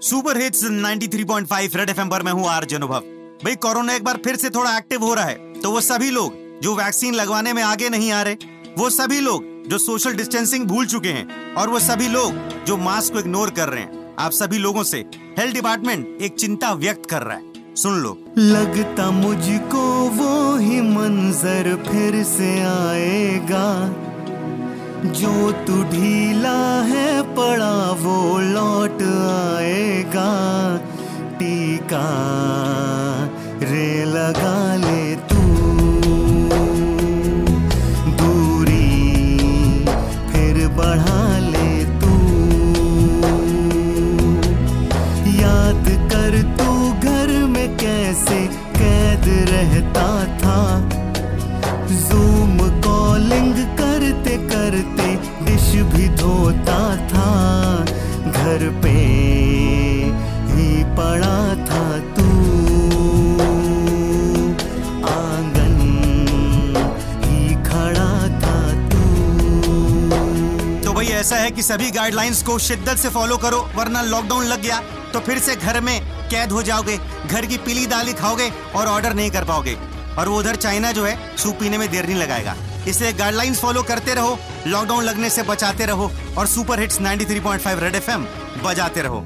Super hits 93.5 red FM पर मैं हूँ आर अनुभव। भाई, कोरोना एक बार फिर से थोड़ा एक्टिव हो रहा है तो वो सभी लोग जो वैक्सीन लगवाने में आगे नहीं आ रहे, वो सभी लोग जो सोशल डिस्टेंसिंग भूल चुके हैं, और वो सभी लोग जो मास्क को इग्नोर कर रहे हैं, आप सभी लोगों से हेल्थ डिपार्टमेंट एक चिंता व्यक्त कर रहा है। सुन लो। लगता मुझको वो ही मंजर फिर से आएगा। जो तू ढीला है पड़ा वो लौट आएगा। टीका रे लगा ले तू। दूरी फिर बढ़ा ले तू। याद कर तू घर में कैसे कैद रहता था। भी धोता था, घर पे ही पड़ा था तू। आँगन ही खड़ा था तू। तो भाई ऐसा है कि सभी गाइडलाइंस को शिद्दत से फॉलो करो, वरना लॉकडाउन लग गया तो फिर से घर में कैद हो जाओगे, घर की पीली दाली खाओगे और ऑर्डर नहीं कर पाओगे। और वो उधर चाइना जो है, सूप पीने में देर नहीं लगाएगा। इसलिए गाइडलाइंस फॉलो करते रहो लॉकडाउन लगने से बचाते रहो और सुपर हिट्स 93.5 रेड एफएम बजाते रहो।